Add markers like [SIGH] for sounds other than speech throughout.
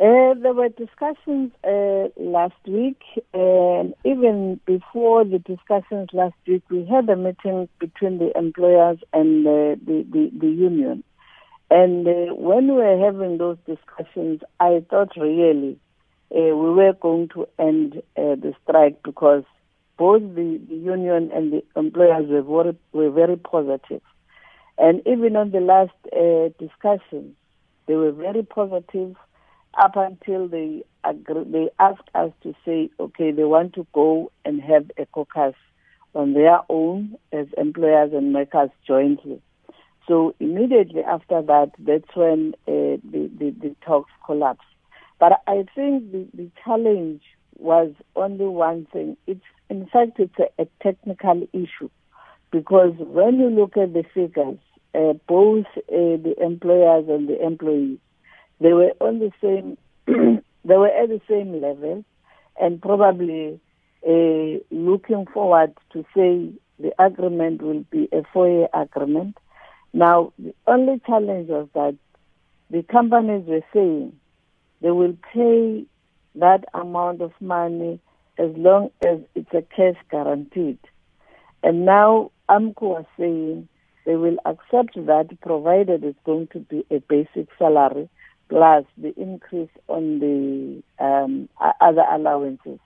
Uh, there were discussions uh, last week, and even before the discussions last week, we had a meeting between the employers and uh, the, the, the union. And uh, when we were having those discussions, I thought really uh, we were going to end the strike because both the, the union and the employers were very, were very positive. And even on the last discussion, they were very positive up until they agree, they asked us to say, okay, they want to go and have a caucus on their own as employers and workers jointly. So immediately after that, that's when uh, the, the, the talks collapsed. But I think the, the challenge was only one thing. It's in fact it's a, a technical issue because when you look at the figures, uh, both uh, the employers and the employees they were on the same, [CLEARS THROAT] they were at the same level, and probably uh, looking forward to say the agreement will be a four-year agreement. Now, the only challenge was that the companies were saying they will pay that amount of money as long as it's a cash guaranteed. And now AMCU was saying they will accept that provided it's going to be a basic salary plus the increase on the um, other allowances.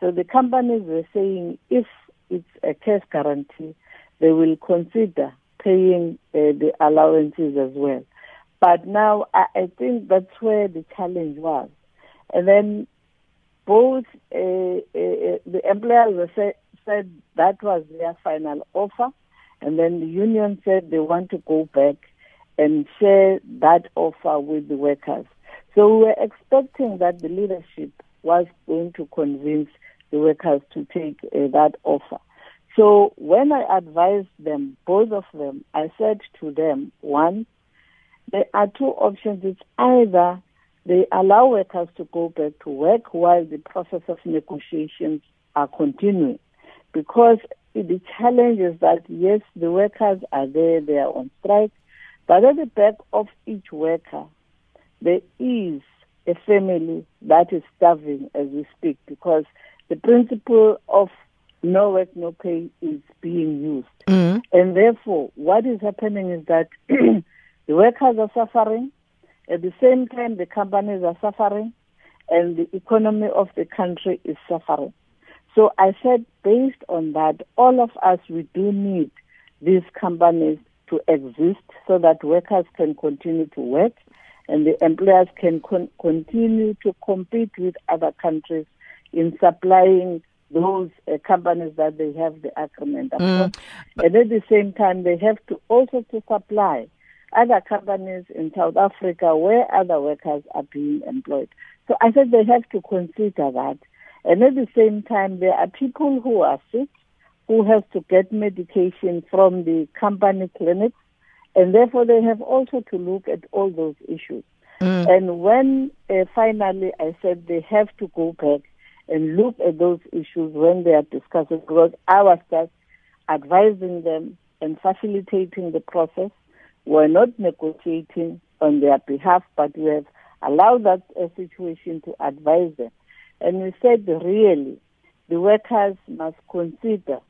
So the companies were saying if it's a cash guarantee, they will consider paying uh, the allowances as well. But now I, I, think that's where the challenge was. And then both uh, uh, the employers said that was their final offer, and then the union said they want to go back and share that offer with the workers. So we were expecting that the leadership was going to convince the workers to take uh, that offer. So when I advised them, both of them, I said to them, one, there are two options. It's either they allow workers to go back to work while the process of negotiations are continuing. Because the challenge is that, yes, the workers are there, they are on strike, but at the back of each worker, there is a family that is starving as we speak because the principle of no work, no pay is being used. Mm-hmm. And therefore, what is happening is that [CLEARS THROAT] the workers are suffering. At the same time, the companies are suffering and the economy of the country is suffering. So I said, based on that, all of us, we do need these companies to exist so that workers can continue to work and the employers can con- continue to compete with other countries in supplying those uh, companies that they have the agreement. Mm, and at the same time, they have to also to supply other companies in South Africa where other workers are being employed. So I said they have to consider that. And at the same time, there are people who are sick who has to get medication from the company clinics, and therefore they have also to look at all those issues. Mm. And when uh, finally I said they have to go back and look at those issues when they are discussing, because I was just advising them and facilitating the process. We're not negotiating on their behalf, but we have allowed that uh, situation to advise them. And we said really the workers must consider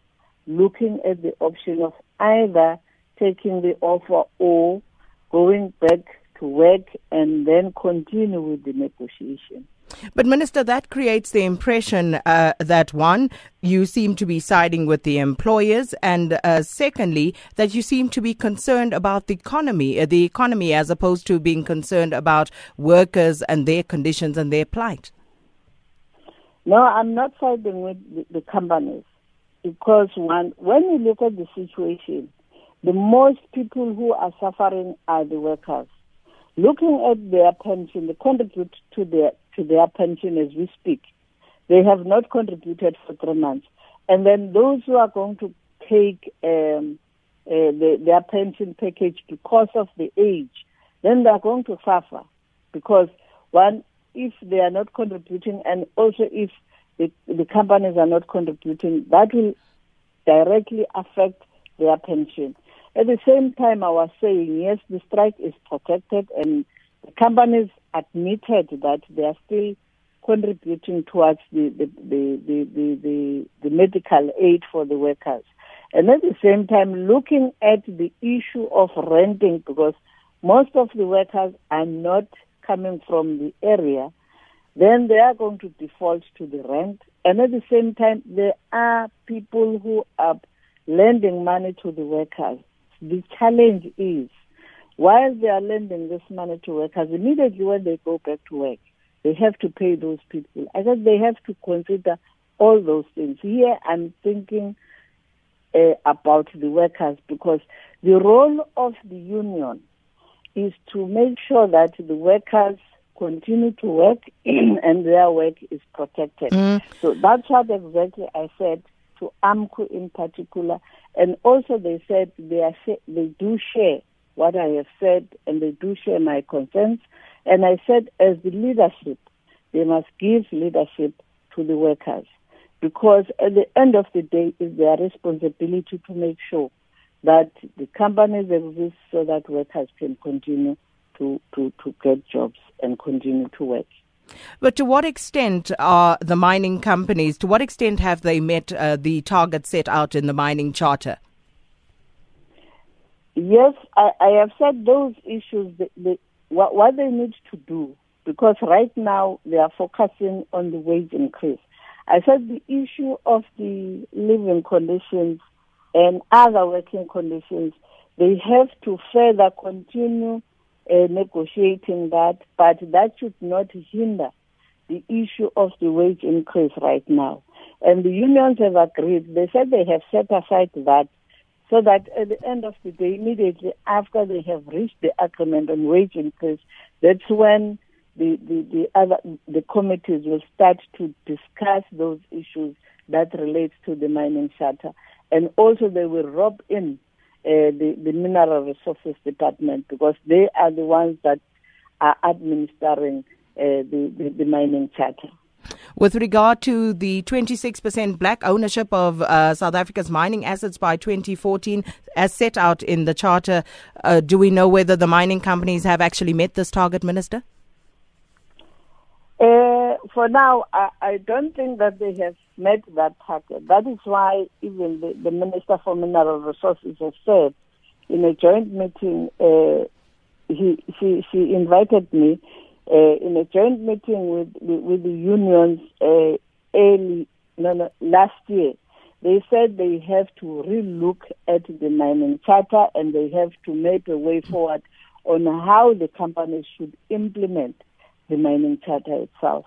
looking at the option of either taking the offer or going back to work and then continue with the negotiation. But, Minister, that creates the impression uh, that one, you seem to be siding with the employers, and uh, secondly, that you seem to be concerned about the economy, uh, the economy, as opposed to being concerned about workers and their conditions and their plight. No, I'm not siding with the, the companies because one, when you look at the situation, the most people who are suffering are the workers. Looking at their pension, they contribute to their to their pension as we speak. They have not contributed for three months, and then those who are going to take um, uh, the, their pension package because of the age, then they are going to suffer because one, if they are not contributing, and also if the, the companies are not contributing, that will directly affect their pension. At the same time, I was saying, yes, the strike is protected and The companies admitted that they are still contributing towards the, the, the, the, the, the, the medical aid for the workers. And at the same time, looking at the issue of renting, because most of the workers are not coming from the area, then they are going to default to the rent. And at the same time, there are people who are lending money to the workers. The challenge is, while they are lending this money to workers, immediately when they go back to work, they have to pay those people. I said they have to consider all those things. Here I'm thinking uh, about the workers because the role of the union is to make sure that the workers continue to work [CLEARS THROAT] and their work is protected. Mm. So that's what exactly I said to AMCU in particular. And also they said they, are, they do share what I have said and they do share my concerns. And I said as the leadership, they must give leadership to the workers because at the end of the day, it's their responsibility to make sure that the companies exist so that workers can continue to, to, to get jobs and continue to work. But to what extent are the mining companies, to what extent have they met uh, the target set out in the mining charter? Yes, I, I have said those issues, the, the, what, what they need to do, because right now they are focusing on the wage increase. I said the issue of the living conditions and other working conditions, they have to further continue uh, negotiating that, but that should not hinder the issue of the wage increase right now. And the unions have agreed. They said they have set aside that so that at the end of the day, immediately after they have reached the agreement on wage increase, that's when the, the, the other the committees will start to discuss those issues that relates to the mining charter. And also they will rope in the, the Mineral Resources Department because they are the ones that are administering uh, the, the, the, mining charter. With regard to the 26% black ownership of uh, South Africa's mining assets by 2014, as set out in the charter, uh, do we know whether the mining companies have actually met this target, Minister? Uh, for now, I, I, don't think that they have met that target. That is why even the, the Minister for Mineral Resources has said in a joint meeting, uh, he, she, invited me uh, in a joint meeting with, with, with the unions uh, early no, no, last year. They said they have to relook at the mining charter and they have to make a way forward on how the companies should implement the mining charter itself.